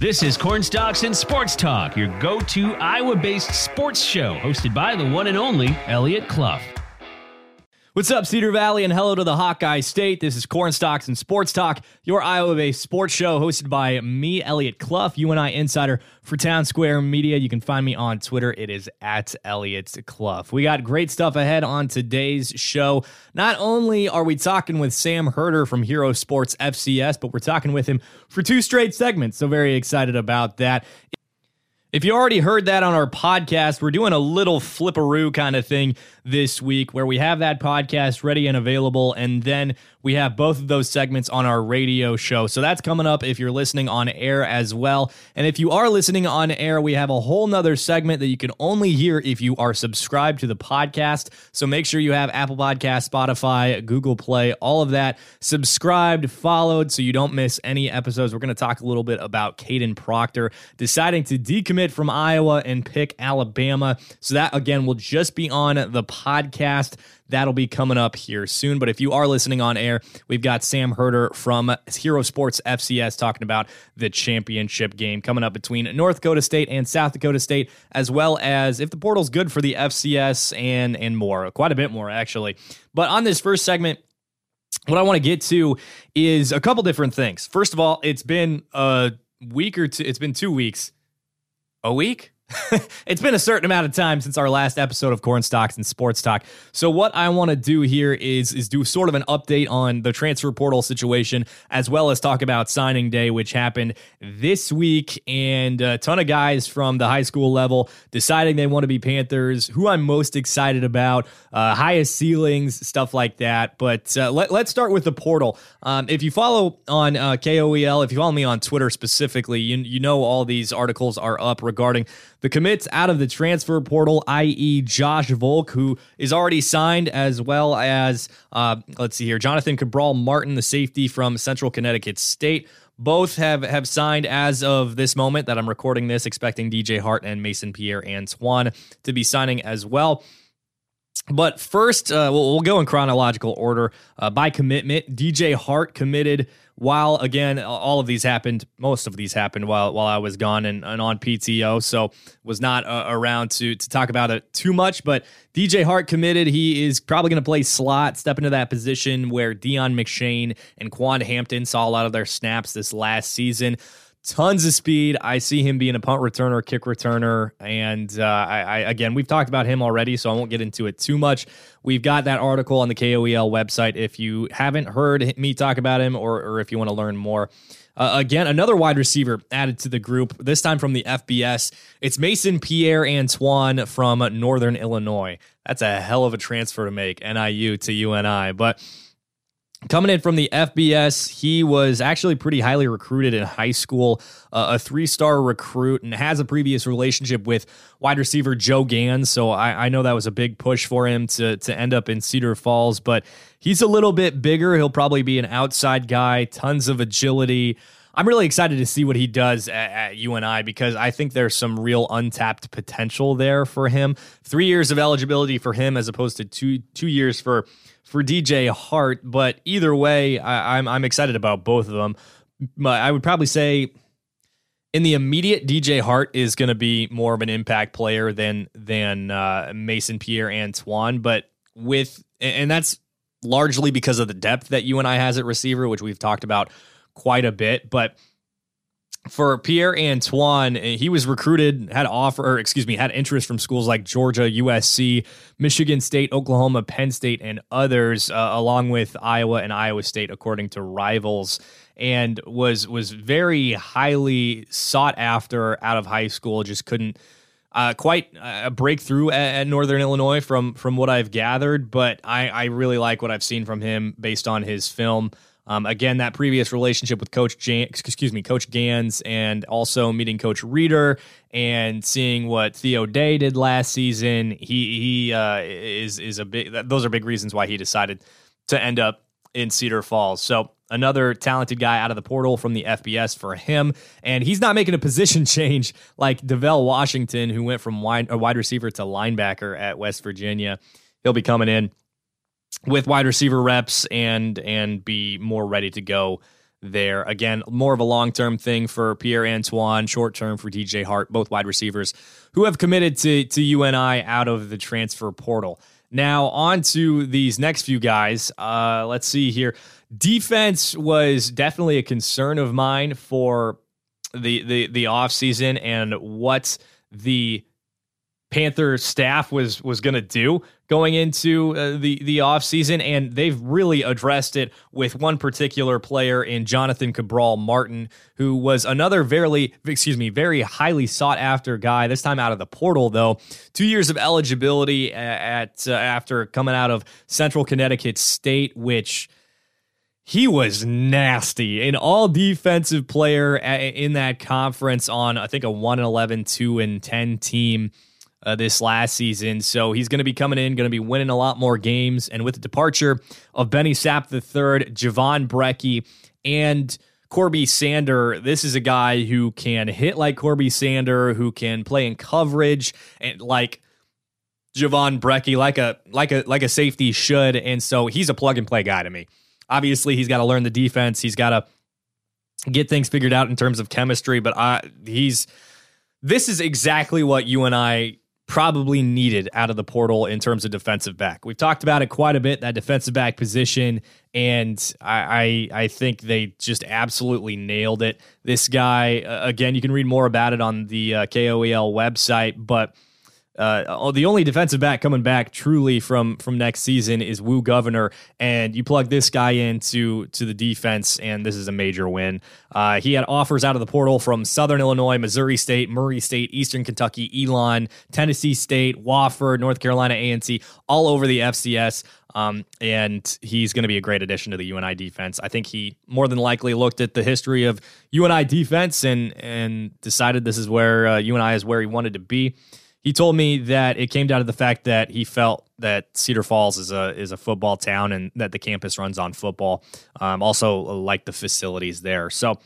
This is Cornstalks and Sports Talk, your go to Iowa based sports show, hosted by the one and only Eliot Clough. What's up, Cedar Valley, and hello to the Hawkeye State. This is Cornstalks and Sports Talk, your Iowa based sports show hosted by me, Eliot Clough, UNI insider for Town Square Media. You can find me on Twitter. It is at Eliot Clough. We got great stuff ahead on today's show. Not only are we talking with Sam Herder from Hero Sports FCS, but we're talking with him for two straight segments. So, very excited about that. If you already heard that on our podcast, we're doing a little flipperoo kind of thing this week where we have that podcast ready and available, and then we have both of those segments on our radio show. So that's coming up if you're listening on air as well. And if you are listening on air, we have a whole nother segment that you can only hear if you are subscribed to the podcast. So make sure you have Apple Podcast, Spotify, Google Play, all of that subscribed, followed, so you don't miss any episodes. We're going to talk a little bit about Kadyn Proctor deciding to decommit from Iowa and pick Alabama. So that again will just be on the podcast. That'll be coming up here soon. But if you are listening on air, we've got Sam Herder from Hero Sports FCS talking about the championship game coming up between North Dakota State and South Dakota State, as well as if the portal's good for the FCS and and more, quite a bit more actually. But on this first segment, what I want to get to is a couple different things. First of all, it's been a week or two. It's been two weeks. A week? it's been a certain amount of time since our last episode of Cornstalks and Sports Talk. So what I want to do here is is do sort of an update on the transfer portal situation as well as talk about signing day which happened this week and a ton of guys from the high school level deciding they want to be Panthers, who I'm most excited about, uh, highest ceilings, stuff like that. But uh, let, us start with the portal. Um, if you follow on uh, KOEL, if you follow me on Twitter specifically, you, you know all these articles are up regarding the commits out of the transfer portal, i.e., Josh Volk, who is already signed, as well as, uh, let's see here, Jonathan Cabral Martin, the safety from Central Connecticut State. Both have, have signed as of this moment that I'm recording this, expecting DJ Hart and Mason Pierre Antoine to be signing as well. But first, uh, we'll, we'll, go in chronological order. Uh, by commitment, DJ Hart committed while again all of these happened most of these happened while while I was gone and, and on PTO so was not uh, around to to talk about it too much. But DJ Hart committed. He is probably going to play slot step into that position where Dion McShane and Quan Hampton saw a lot of their snaps this last season tons of speed. I see him being a punt returner, kick returner, and uh, I, I, again we've talked about him already, so I won't get into it too much. We've got that article on the KOEL website if you haven't heard me talk about him or, or if you want to learn more. Uh, again, another wide receiver added to the group, this time from the FBS. It's Mason Pierre Antoine from Northern Illinois. That's a hell of a transfer to make, NIU to UNI. But Coming in from the FBS, he was actually pretty highly recruited in high school, uh, a three star recruit, and has a previous relationship with wide receiver Joe Gans. So I, I, know that was a big push for him to, to end up in Cedar Falls, but he's a little bit bigger. He'll probably be an outside guy, tons of agility. I'm really excited to see what he does at, at UNI because I think there's some real untapped potential there for him. Three years of eligibility for him as opposed to two two years for for DJ Hart. But either way, I, I'm I'm excited about both of them. I would probably say in the immediate, DJ Hart is going to be more of an impact player than than uh, Mason Pierre Antoine. But with and that's largely because of the depth that UNI has at receiver, which we've talked about quite a bit. But for Pierre Antoine, he was recruited, had offer, or excuse me, had interest from schools like Georgia, USC, Michigan State, Oklahoma, Penn State, and others, uh, along with Iowa and Iowa State, according to Rivals, and was was very highly sought after out of high school. Just couldn't uh, quite a breakthrough at, at, Northern Illinois from from what I've gathered, but I, I really like what I've seen from him based on his film. Um, again, that previous relationship with Coach Jan, excuse me, Coach Gans, and also meeting Coach Reeder and seeing what Theo Day did last season, he he uh, is is a big. Those are big reasons why he decided to end up in Cedar Falls. So another talented guy out of the portal from the FBS for him, and he's not making a position change like Devell Washington, who went from wide, a wide receiver to linebacker at West Virginia. He'll be coming in with wide receiver reps and and be more ready to go there. Again, more of a long term thing for Pierre Antoine, short term for DJ Hart, both wide receivers who have committed to, to UNI out of the transfer portal. Now, on to these next few guys. Uh, let's see here. Defense was definitely a concern of mine for the the the offseason and what the Panther staff was was going to do going into uh, the the offseason and they've really addressed it with one particular player in Jonathan Cabral Martin who was another very excuse me very highly sought after guy this time out of the portal though. 2 years of eligibility at uh, after coming out of Central Connecticut State which he was nasty. An all defensive player in that conference on I think a 1 11 2 and 10 team uh, this last season. So he's going to be coming in, going to be winning a lot more games. And with the departure of Benny Sapp III, Javon Brecky, and Korby Sander, this is a guy who can hit like Korby Sander, who can play in coverage and like Javon Brecky, like a like a like a safety should. And so he's a plug and play guy to me. Obviously, he's got to learn the defense. He's got to get things figured out in terms of chemistry. But I, he's this is exactly what UNI probably needed out of the portal in terms of defensive back. We've talked about it quite a bit, that defensive back position, and I I, I think they just absolutely nailed it. This guy, uh, again, you can read more about it on the uh, KOEL website, but – uh, oh, the only defensive back coming back truly from from next season is Wu Governor, and you plug this guy into to the defense, and this is a major win. Uh, he had offers out of the portal from Southern Illinois, Missouri State, Murray State, Eastern Kentucky, Elon, Tennessee State, Wofford, North Carolina A&T, all over the FCS. Um, and he's going to be a great addition to the UNI defense. I think he more than likely looked at the history of UNI defense and and decided this is where uh, UNI is where he wanted to be he told me that it came down to the fact that he felt that Cedar Falls is a is a football town and that the campus runs on football. Um, also, like the facilities there. So,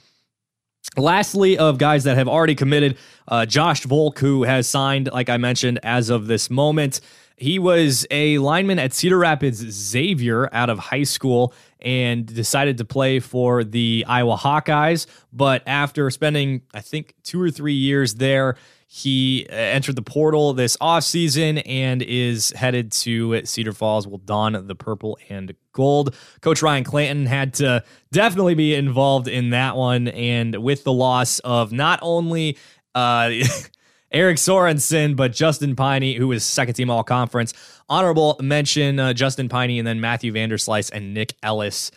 lastly, of guys that have already committed, uh, Josh Volk, who has signed, like I mentioned, as of this moment. He was a lineman at Cedar Rapids Xavier out of high school and decided to play for the Iowa Hawkeyes. But after spending, I think, two or three years there, he uh, entered the portal this offseason and is headed to Cedar Falls, will don the purple and gold. Coach Ryan Clanton had to definitely be involved in that one. And with the loss of not only uh, Eric Sorensen, but Justin Piney, who was second team all conference. Honorable mention uh, Justin Piney and then Matthew Vanderslice and Nick Ellis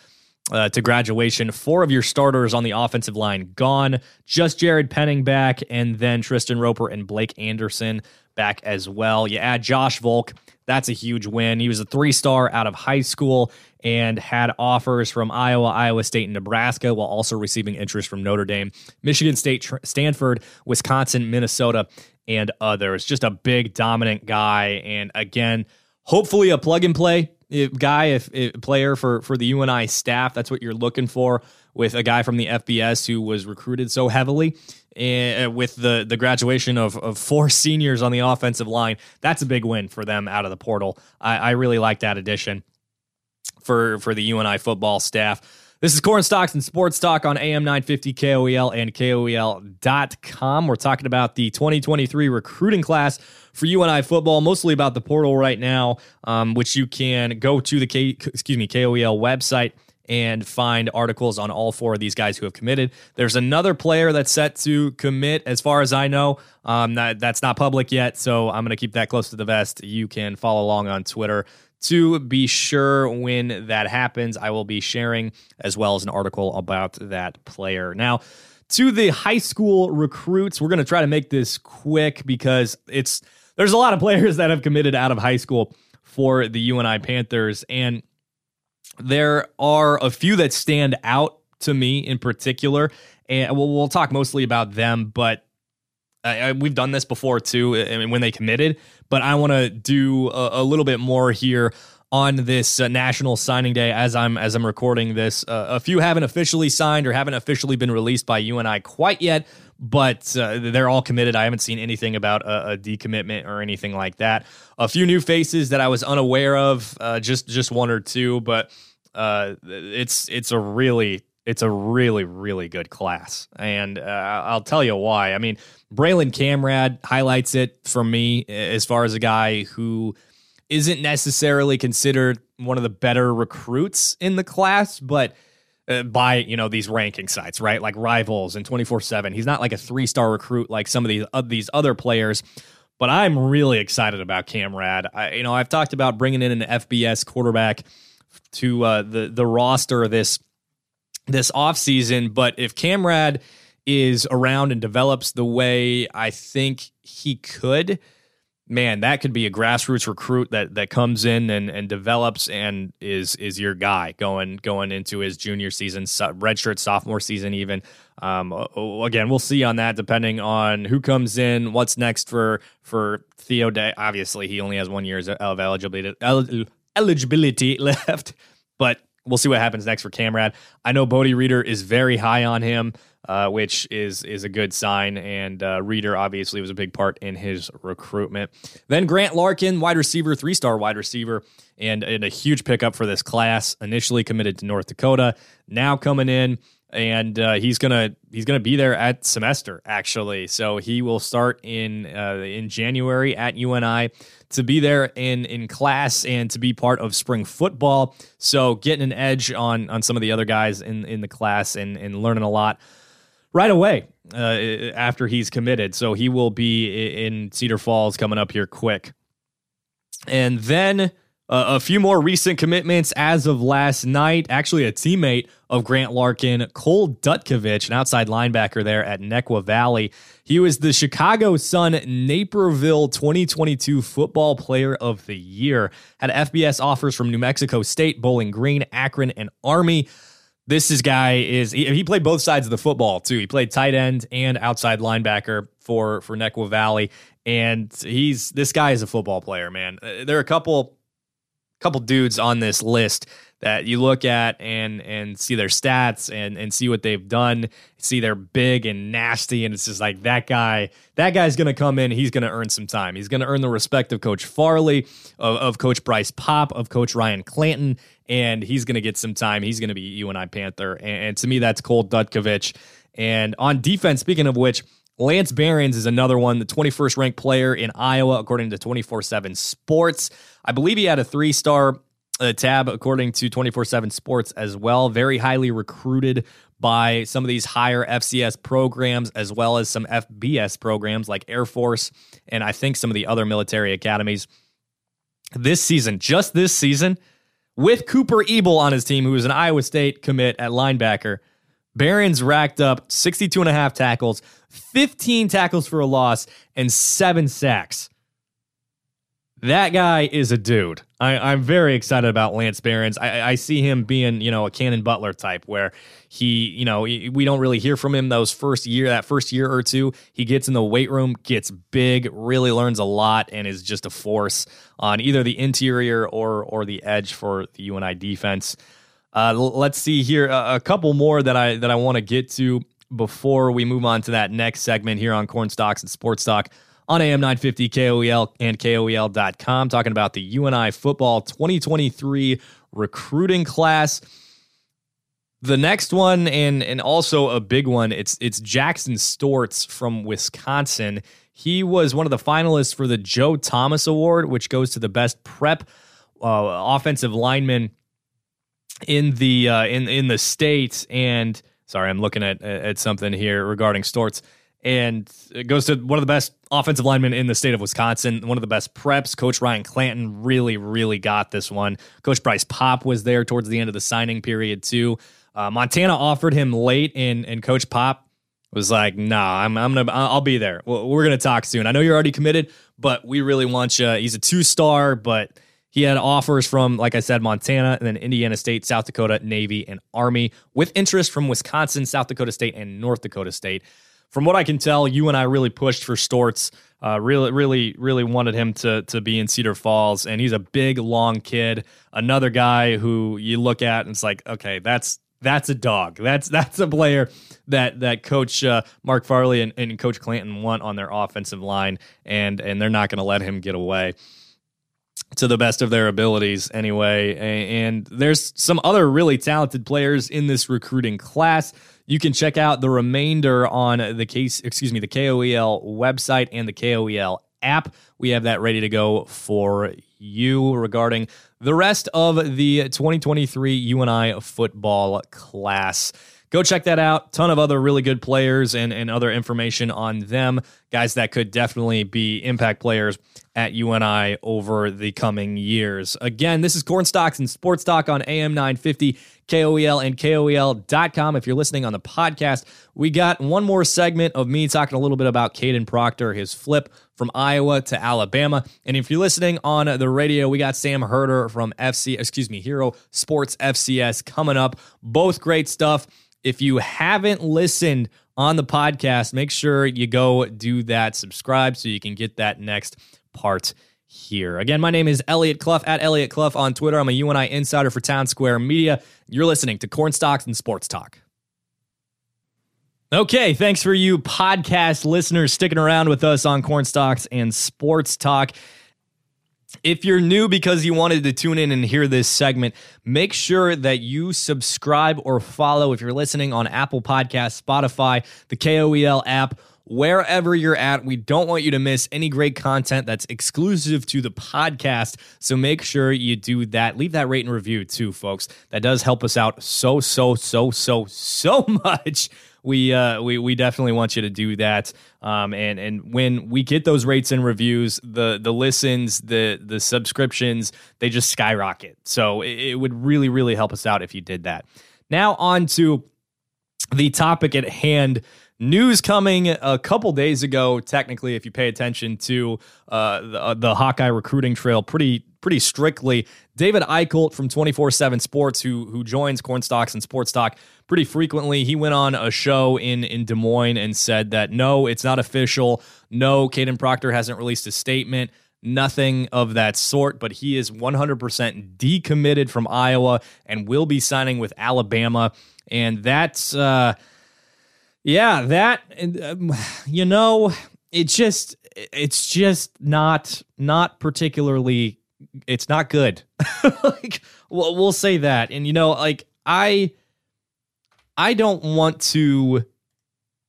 uh, to graduation. Four of your starters on the offensive line gone. Just Jared Penning back, and then Tristan Roper and Blake Anderson back as well. You add Josh Volk. That's a huge win. He was a three star out of high school and had offers from Iowa, Iowa State, and Nebraska, while also receiving interest from Notre Dame, Michigan State, Stanford, Wisconsin, Minnesota, and others. Just a big, dominant guy. And again, hopefully a plug and play guy, if, if, player for for the UNI staff. That's what you're looking for with a guy from the FBS who was recruited so heavily. And with the the graduation of, of four seniors on the offensive line, that's a big win for them out of the portal. I, I really like that addition for for the UNI football staff. This is Cornstalks and Sports Talk on AM 950 KOEL and KOEL.com. We're talking about the 2023 recruiting class for UNI football, mostly about the portal right now, um, which you can go to the K, excuse me KOEL website and find articles on all four of these guys who have committed. There's another player that's set to commit, as far as I know. Um, that, that's not public yet, so I'm going to keep that close to the vest. You can follow along on Twitter to be sure when that happens. I will be sharing as well as an article about that player. Now, to the high school recruits, we're going to try to make this quick because it's there's a lot of players that have committed out of high school for the UNI Panthers and there are a few that stand out to me in particular and we'll, we'll talk mostly about them but uh, we've done this before too I mean, when they committed but I want to do a, a, little bit more here on this uh, national signing day as I'm as I'm recording this. Uh, a few haven't officially signed or haven't officially been released by UNI quite yet, but uh, they're all committed. I haven't seen anything about a, a, decommitment or anything like that. A few new faces that I was unaware of, uh, just just one or two, but uh, it's it's a really it's a really, really good class. And uh, I'll tell you why. I mean, Braylon camrad highlights it for me as far as a guy who isn't necessarily considered one of the better recruits in the class, but uh, by you know these ranking sites, right? Like Rivals and twenty four seven. He's not like a three star recruit like some of these uh, these other players. But I'm really excited about camrad I, you know, I've talked about bringing in an FBS quarterback to uh, the the roster this this offseason. But if Camrad is around and develops the way I think he could, man, that could be a grassroots recruit that that comes in and, and develops and is is your guy going going into his junior season, redshirt sophomore season, even. Um, again, we'll see on that depending on who comes in, what's next for for Theo Day. Obviously, he only has one year of eligibility eligibility left, but we'll see what happens next for Kamrad. I know Bodie Reeder is very high on him, uh, which is is a good sign. And uh, Reeder obviously was a big part in his recruitment. Then Grant Larkin, wide receiver, three star wide receiver, and, and a huge pickup for this class. Initially committed to North Dakota, now coming in and uh, he's gonna he's gonna be there at semester actually. So he will start in uh, in January at UNI to be there in in class and to be part of spring football. So getting an edge on on some of the other guys in in the class and and learning a lot right away uh, after he's committed. So he will be in Cedar Falls coming up here quick, and then. Uh, a few more recent commitments as of last night. Actually, a teammate of Grant Larkin, Cole Dutkovich, an outside linebacker there at Neuqua Valley. He was the Chicago Sun Naperville 2022 Football Player of the Year. Had FBS offers from New Mexico State, Bowling Green, Akron, and Army. This is guy is he, he played both sides of the football too. He played tight end and outside linebacker for for Neuqua Valley, and he's this guy is a football player, man. Uh, there are a couple couple dudes on this list that you look at and and see their stats and and see what they've done see they're big and nasty and it's just like that guy that guy's gonna come in he's gonna earn some time. He's gonna earn the respect of coach farley of, of coach bryce pop of coach ryan clanton and he's gonna get some time. He's gonna be uni panther. And, and to me that's cole dutkovich and on defense speaking of which Lance Behrens is another one, the 21st ranked player in Iowa, according to 24 7 Sports. I believe he had a three star uh, tab, according to 24 7 Sports as well. Very highly recruited by some of these higher FCS programs, as well as some FBS programs like Air Force and I think some of the other military academies. This season, just this season, with Cooper Ebel on his team, who is an Iowa State commit at linebacker, Behrens racked up 62 and a half tackles, 15 tackles for a loss, and seven sacks. That guy is a dude. I, am very excited about Lance Behrens. I, I, see him being, you know, a Cannon Butler type, where he, you know, we don't really hear from him those first year, that first year or two. He gets in the weight room, gets big, really learns a lot, and is just a force on either the interior or or the edge for the UNI defense. Uh, let's see here a, a couple more that I that I want to get to before we move on to that next segment here on Cornstalks and Sports Talk on AM 950 KOEL and KOEL.com, talking about the UNI football 2023 recruiting class. The next one, and and also a big one, it's it's Jackson Storts from Wisconsin. He was one of the finalists for the Joe Thomas Award, which goes to the best prep uh, offensive lineman in the uh, in in the state. And sorry, I'm looking at at something here regarding Storts, and it goes to one of the best offensive linemen in the state of Wisconsin, one of the best preps. Coach Ryan Clanton really, really got this one. Coach Bryce Pop was there towards the end of the signing period too. Uh, Montana offered him late, and and Coach Pop was like, "Nah, I'm I'm gonna I'll be there. We're gonna talk soon. I know you're already committed, but we really want you. He's a two star, but." He had offers from, like I said, Montana and then Indiana State, South Dakota, Navy, and Army, with interest from Wisconsin, South Dakota State, and North Dakota State. From what I can tell, UNI really pushed for Storts. Uh, really, really, really wanted him to to be in Cedar Falls, and he's a big, long kid. Another guy who you look at and it's like, okay, that's that's a dog. That's that's a player that that Coach uh, Mark Farley and, and Coach Clanton want on their offensive line, and and they're not going to let him get away. To the best of their abilities anyway. And there's some other really talented players in this recruiting class. You can check out the remainder on the case, excuse me, the KOEL website and the KOEL app. We have that ready to go for you regarding the rest of the 2023 UNI football class. Go check that out. Ton of other really good players and, and other information on them. Guys that could definitely be impact players at UNI over the coming years. Again, this is Cornstalks and Sports Talk on AM 950, KOEL, and KOEL.com. If you're listening on the podcast, we got one more segment of me talking a little bit about Kadyn Proctor, his flip from Iowa to Alabama. And if you're listening on the radio, we got Sam Herder from FC, excuse me, Hero Sports FCS coming up. Both great stuff. If you haven't listened on the podcast, make sure you go do that, subscribe so you can get that next part here. Again, my name is Eliot Clough at Eliot Clough on Twitter. I'm a UNI insider for Town Square Media. You're listening to Cornstalks and Sports Talk. Okay, thanks for you podcast listeners sticking around with us on Cornstalks and Sports Talk. If you're new because you wanted to tune in and hear this segment, make sure that you subscribe or follow if you're listening on Apple Podcasts, Spotify, the KOEL app, wherever you're at. We don't want you to miss any great content that's exclusive to the podcast. So make sure you do that. Leave that rate and review too, folks. That does help us out so, so, so, so, so much we uh, we we definitely want you to do that. Um, and and when we get those rates and reviews, the the listens, the the subscriptions, they just skyrocket. So it, it would really really help us out if you did that. Now on to the topic at hand news coming a couple days ago technically if you pay attention to uh, the, the hawkeye recruiting trail pretty pretty strictly. David Eicholt from 24/7 Sports, who who joins Cornstalks and Sports Talk pretty frequently, he went on a show in in Des Moines and said that no, it's not official. No, Kadyn Proctor hasn't released a statement. Nothing of that sort, but he is 100% decommitted from Iowa and will be signing with Alabama. And that's, uh, yeah, that, um, you know, it just, it's just not, not particularly it's not good. like we'll, we'll say that. And you know, like I I don't want to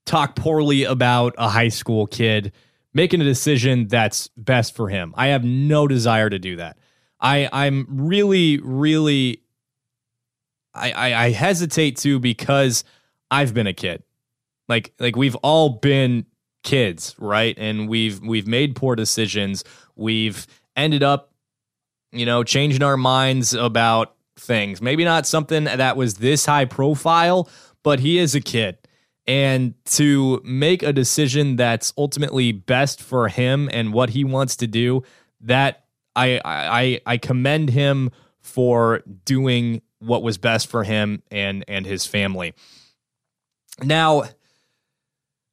talk poorly about a high school kid making a decision that's best for him. I have no desire to do that. I I'm really really I, I, I hesitate to because I've been a kid. Like like we've all been kids, right? And we've we've made poor decisions. We've ended up you know, changing our minds about things. Maybe not something that was this high profile, but he is a kid. And to make a decision that's ultimately best for him and what he wants to do, that I I I commend him for doing what was best for him and and his family. Now,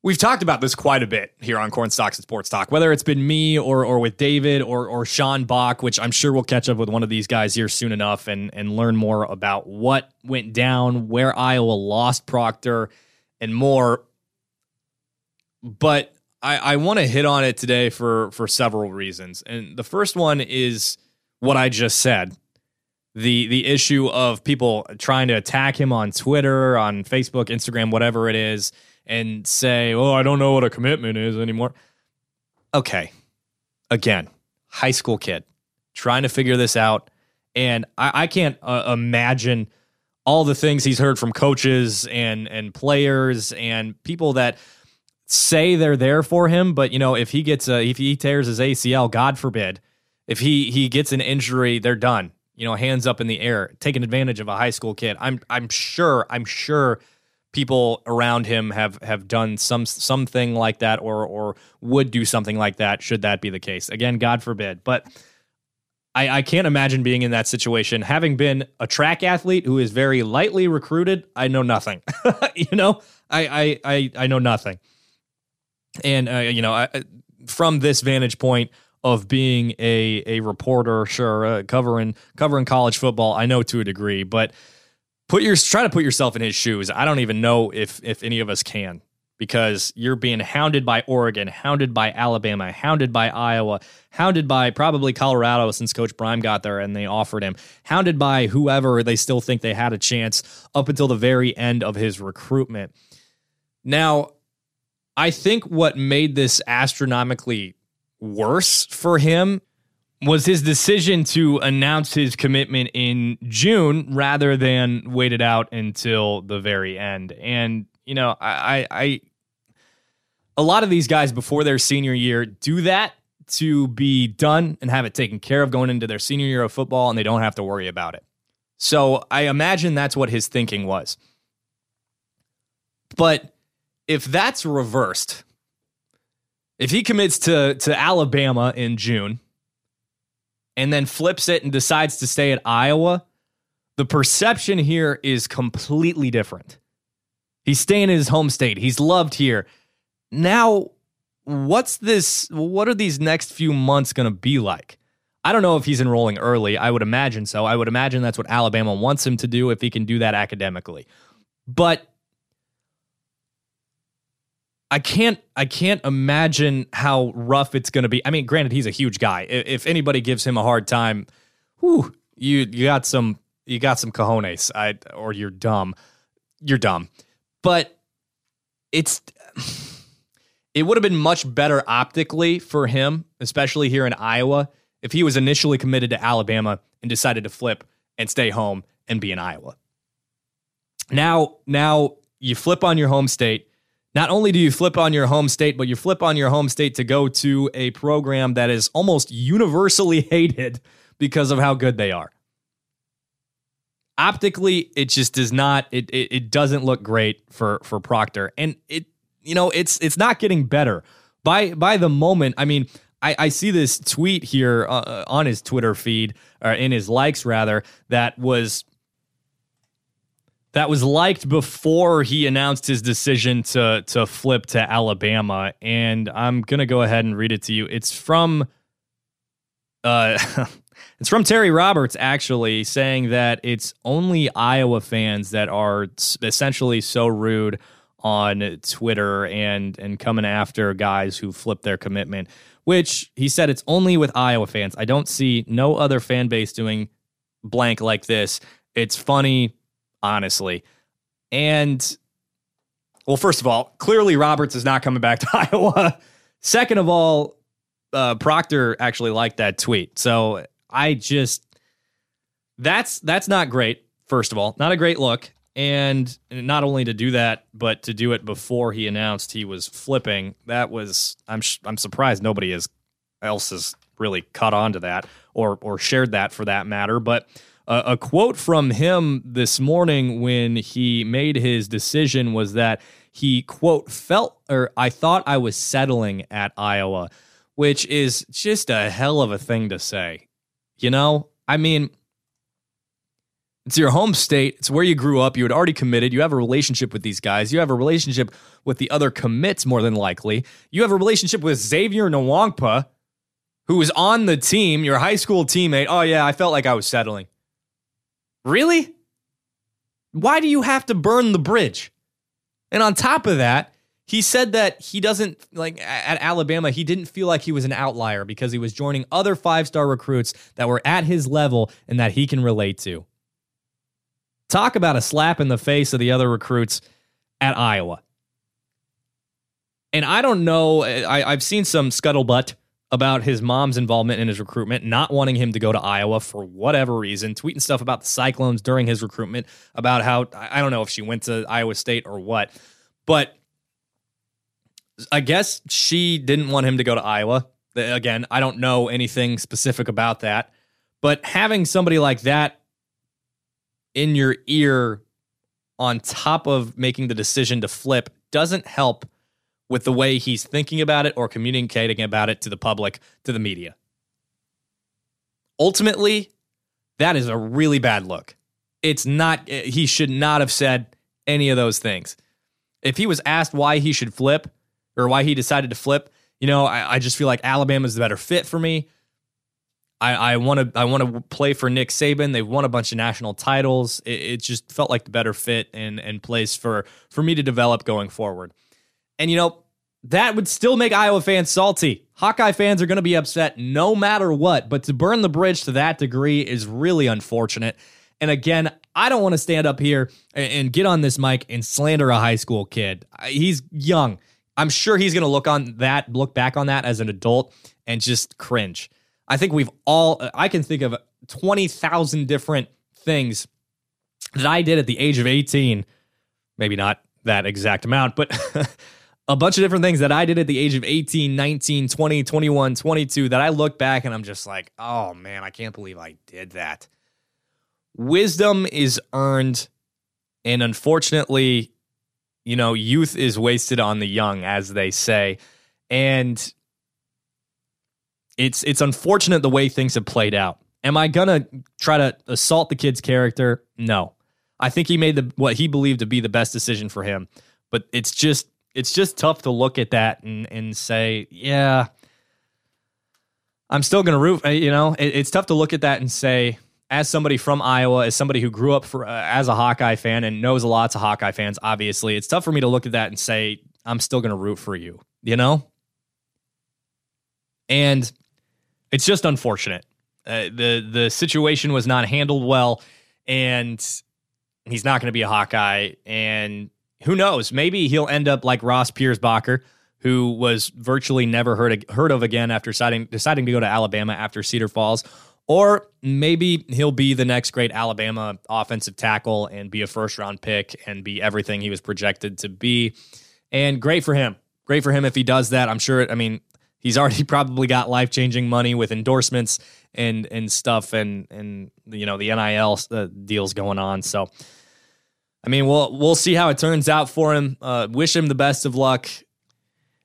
We've talked about this quite a bit here on Cornstalks and Sports Talk, whether it's been me or or with David or or Sean Bach, which I'm sure we'll catch up with one of these guys here soon enough and and learn more about what went down, where Iowa lost Proctor, and more. But I, I want to hit on it today for for several reasons, and the first one is what I just said the the issue of people trying to attack him on Twitter, on Facebook, Instagram, whatever it is and say, "Oh, I don't know what a commitment is anymore." Okay. Again, high school kid trying to figure this out, and I, I can't uh, imagine all the things he's heard from coaches and and players and people that say they're there for him, but you know, if he gets a if he tears his ACL, God forbid, if he he gets an injury, they're done. You know, hands up in the air, taking advantage of a high school kid. I'm I'm sure I'm sure people around him have have done some something like that or or would do something like that should that be the case. Again, God forbid. But I, I can't imagine being in that situation. Having been a track athlete who is very lightly recruited, I know nothing. you know, I, I I I know nothing. And uh, you know, I, from this vantage point of being a a reporter, sure, uh, covering covering college football, I know to a degree, but put your try to put yourself in his shoes. I don't even know if if any of us can. because you're being hounded by Oregon, hounded by Alabama, hounded by Iowa, hounded by probably Colorado since Coach Prime got there and they offered him, hounded by whoever they still think they had a chance up until the very end of his recruitment. Now, I think what made this astronomically worse for him was his decision to announce his commitment in June rather than wait it out until the very end. And you know, I, I, a lot of these guys before their senior year do that to be done and have it taken care of going into their senior year of football, and they don't have to worry about it. So I imagine that's what his thinking was. But if that's reversed, if he commits to to Alabama in June and then flips it and decides to stay at Iowa, the perception here is completely different. He's staying in his home state. He's loved here. Now, what's this? What are these next few months going to be like? I don't know if he's enrolling early. I would imagine so. I would imagine that's what Alabama wants him to do if he can do that academically. But I can't I can't imagine how rough it's going to be. I mean, granted he's a huge guy. If anybody gives him a hard time, whew, you you got some you got some cojones. I or you're dumb. You're dumb but it's it would have been much better optically for him, especially here in Iowa, if he was initially committed to Alabama and decided to flip and stay home and be in Iowa. Now, now you flip on your home state. Not only do you flip on your home state, but you flip on your home state to go to a program that is almost universally hated because of how good they are. Optically it just does not it, it, it doesn't look great for for Proctor. And it you know it's it's not getting better. By by the moment I mean I, I see this tweet here uh, on his Twitter feed or in his likes rather that was that was liked before he announced his decision to to flip to Alabama and I'm to go ahead and read it to you it's from uh It's from Terry Roberts, actually, saying that it's only Iowa fans that are essentially so rude on Twitter and and coming after guys who flip their commitment. Which he said it's only with Iowa fans. I don't see no other fan base doing blank like this. It's funny, honestly. And well, first of all, clearly Roberts is not coming back to Iowa. Second of all, uh, Proctor actually liked that tweet. So I just that's that's not great. First of all, not a great look, and not only to do that, but to do it before he announced he was flipping. That was I'm I'm surprised nobody is else has really caught on to that or or shared that for that matter. But a quote from him this morning when he made his decision was that he quote felt or I thought I was settling at Iowa, which is just a hell of a thing to say. You know, I mean, it's your home state. It's where you grew up. You had already committed. You have a relationship with these guys. You have a relationship with the other commits, more than likely. You have a relationship with Xavier Nwankpa, who was on the team, your high school teammate. Oh, yeah, I felt like I was settling. Really? Why do you have to burn the bridge? And on top of that, he said that he doesn't like at Alabama, he didn't feel like he was an outlier because he was joining other five star recruits that were at his level and that he can relate to. Talk about a slap in the face of the other recruits at Iowa. And I don't know, I, I've seen some scuttlebutt about his mom's involvement in his recruitment, not wanting him to go to Iowa for whatever reason, tweeting stuff about the Cyclones during his recruitment, about how I don't know if she went to Iowa State or what. But I guess she didn't want him to go to Iowa. Again, I don't know anything specific about that, but having somebody like that in your ear on top of making the decision to flip doesn't help with the way he's thinking about it or communicating about it to the public, to the media. Ultimately, that is a really bad look. It's not, eh, he should not have said any of those things. If he was asked why he should flip, or why he decided to flip. You know, I, I just feel like Alabama's the better fit for me. I want to I want to play for Nick Saban. They've won a bunch of national titles. It, it, just felt like the better fit and and place for for me to develop going forward. And, you know, that would still make Iowa fans salty. Hawkeye fans are going to be upset no matter what, but to burn the bridge to that degree is really unfortunate. And again, I don't want to stand up here and get on this mic and slander a high school kid. He's young. I'm sure he's going to look on that, look back on that as an adult and just cringe. I think we've all, I can think of 20,000 different things that I did at the age of 18. Maybe not that exact amount, but a bunch of different things that I did at the age of 18, 19, 20, 21, 22 that I look back and I'm just like, oh man, I can't believe I did that. Wisdom is earned, and unfortunately, you know, youth is wasted on the young, as they say. And it's it's unfortunate the way things have played out. Am I gonna try to assault the kid's character? No. I think he made the what he believed to be the best decision for him. But it's just it's just tough to look at that and and say, yeah, I'm still gonna root. You know, it, it's tough to look at that and say, as somebody from Iowa, as somebody who grew up for, uh, as a Hawkeye fan and knows lots of Hawkeye fans, obviously, it's tough for me to look at that and say, I'm still going to root for you, you know? And it's just unfortunate. Uh, the the situation was not handled well, and he's not going to be a Hawkeye. And who knows? Maybe he'll end up like Ross Pierschbacher, who was virtually never heard heard of again after deciding deciding to go to Alabama after Cedar Falls, or maybe he'll be the next great Alabama offensive tackle and be a first round pick and be everything he was projected to be. And great for him. Great for him if he does that. I'm sure, I mean, he's already probably got life changing money with endorsements and and stuff and and you know the NIL uh, deals going on. So I mean, we'll we'll see how it turns out for him. Uh, wish him the best of luck.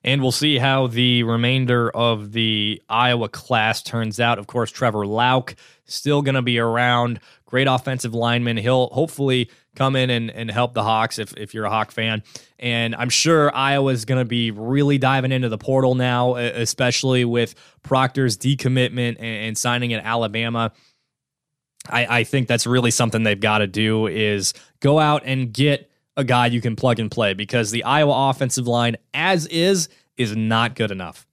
And we'll see how the remainder of the Iowa class turns out. Of course, Trevor Lauck still going to be around. Great offensive lineman. He'll hopefully come in and, and help the Hawks if, if you're a Hawk fan. And I'm sure Iowa's going to be really diving into the portal now, especially with Proctor's decommitment and, and signing at Alabama. I, I think that's really something they've got to do is go out and get a guy you can plug and play because the Iowa offensive line, as is, is not good enough.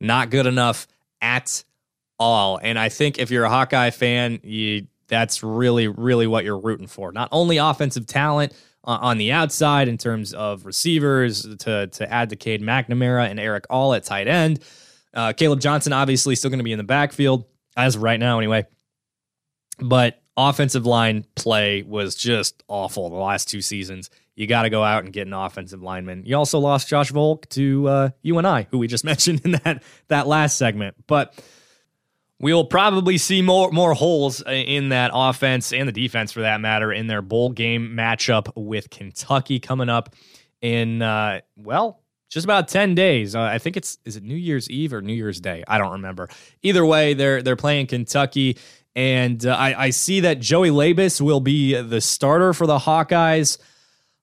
Not good enough at all. And I think if you're a Hawkeye fan, you that's really, really what you're rooting for. Not only offensive talent uh, on the outside in terms of receivers to to add to Cade McNamara and Erick All at tight end. Uh, Kaleb Johnson obviously still going to be in the backfield as right now, anyway. But offensive line play was just awful the last two seasons. You got to go out and get an offensive lineman. You also lost Josh Volk to uh, UNI, who we just mentioned in that that last segment. But we'll probably see more more holes in that offense and the defense, for that matter, in their bowl game matchup with Kentucky coming up in uh, well just about 10 days. Uh, I think it's is it New Year's Eve or New Year's Day? I don't remember. Either way, they're they're playing Kentucky and uh, I, I see that Joey Labas will be the starter for the Hawkeyes.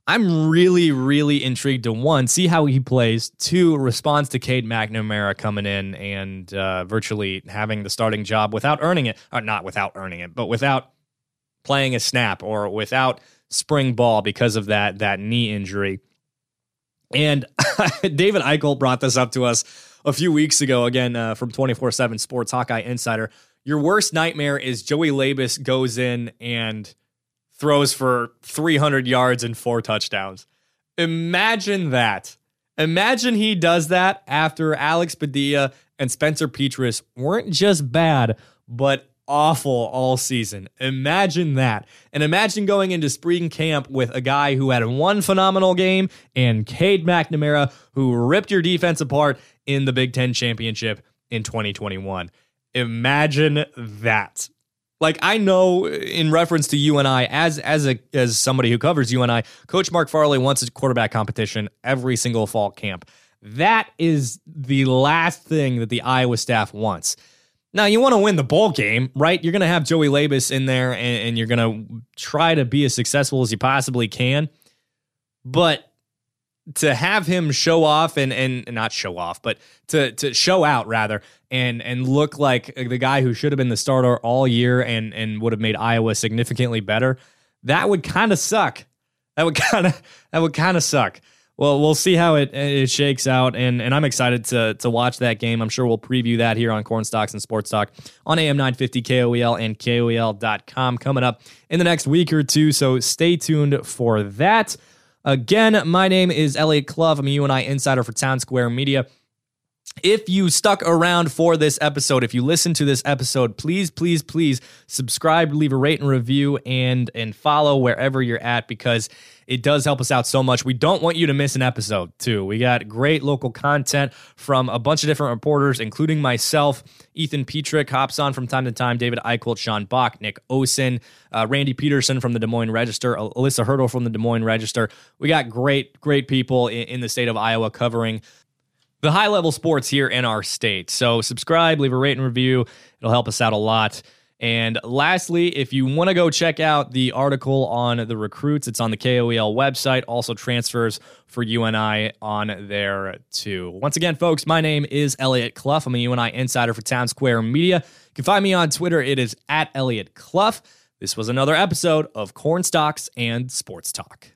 I'm really, really intrigued to one, see how he plays. Two, responds to Cade McNamara coming in and uh, virtually having the starting job without earning it. Or uh, not without earning it, but without playing a snap or without spring ball because of that that knee injury. And David Eichel brought this up to us a few weeks ago, again uh, from 24 7 Sports Hawkeye Insider your worst nightmare is Joey Labas goes in and throws for 300 yards and four touchdowns. Imagine that. Imagine he does that after Alex Padilla and Spencer Petras weren't just bad, but awful all season. Imagine that. And imagine going into spring camp with a guy who had one phenomenal game and Cade McNamara, who ripped your defense apart in the Big Ten championship in 2021. Imagine that. Like I know uh, in reference to UNI, as as a as somebody who covers UNI, Coach Mark Farley wants a quarterback competition every single fall camp. That is the last thing that the Iowa staff wants. Now you want to win the bowl game, right? You're going to have Joey Labas in there, and, and you're going to try to be as successful as you possibly can. But to have him show off and and not show off, but to to show out rather and and look like the guy who should have been the starter all year and and would have made Iowa significantly better, that would kind of suck. That would kind of that would kind of suck. Well, we'll see how it it shakes out, and and I'm excited to to watch that game. I'm sure we'll preview that here on Corn Stalks and Sports Talk on AM 950 KOEL and KOEL.com coming up in the next week or two. So stay tuned for that. Again, my name is Eliot Clough. I'm a UNI insider for Town Square Media. If you stuck around for this episode, if you listened to this episode, please, please, please subscribe, leave a rate and review, and and follow wherever you're at because it does help us out so much. We don't want you to miss an episode, too. We got great local content from a bunch of different reporters, including myself. Ethan Petrick hops on from time to time, David Eichholt, Sean Bach, Nick Osen, uh, Randy Peterson from the Des Moines Register, Alyssa Hurdle from the Des Moines Register. We got great, great people in, in the state of Iowa covering the high level sports here in our state. So subscribe, leave a rate and review. It'll help us out a lot. And lastly, if you want to go check out the article on the recruits, it's on the KOEL website. Also, transfers for UNI on there too. Once again, folks, my name is Eliot Clough. I'm a UNI insider for Town Square Media. You can find me on Twitter. It is at Eliot Clough. This was another episode of Cornstalks and Sports Talk.